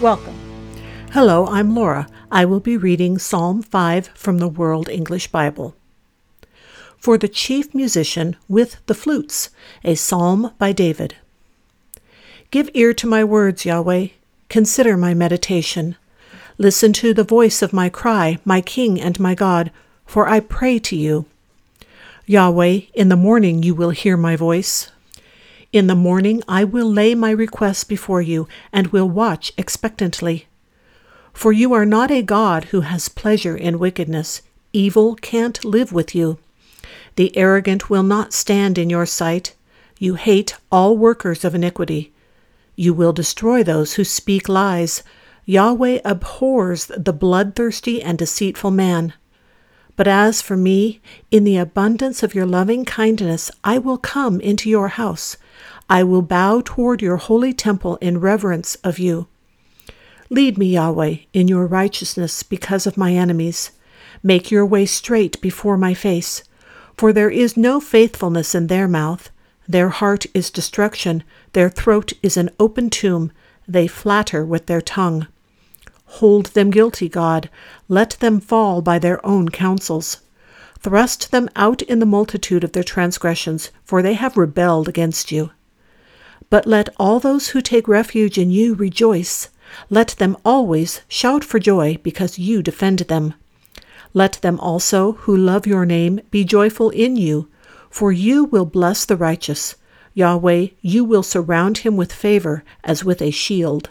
Welcome. Hello, I'm Laura. I will be reading Psalm 5 from the World English Bible. For the chief musician with the flutes, a psalm by David. Give ear to my words, Yahweh. Consider my meditation. Listen to the voice of my cry, my King and my God, for I pray to you. Yahweh, in the morning you will hear my voice. In the morning I will lay my requests before you and will watch expectantly. For you are not a God who has pleasure in wickedness. Evil can't live with you. The arrogant will not stand in your sight. You hate all workers of iniquity. You will destroy those who speak lies. Yahweh abhors the bloodthirsty and deceitful man. But as for me, in the abundance of your loving kindness, I will come into your house. I will bow toward your holy temple in reverence of you. Lead me, Yahweh, in your righteousness because of my enemies. Make your way straight before my face. For there is no faithfulness in their mouth. Their heart is destruction, their throat is an open tomb. They flatter with their tongue. Hold them guilty, God. Let them fall by their own counsels. Thrust them out in the multitude of their transgressions, for they have rebelled against you. But let all those who take refuge in you rejoice. Let them always shout for joy because you defend them. Let them also who love your name be joyful in you, for you will bless the righteous. Yahweh, you will surround him with favor as with a shield.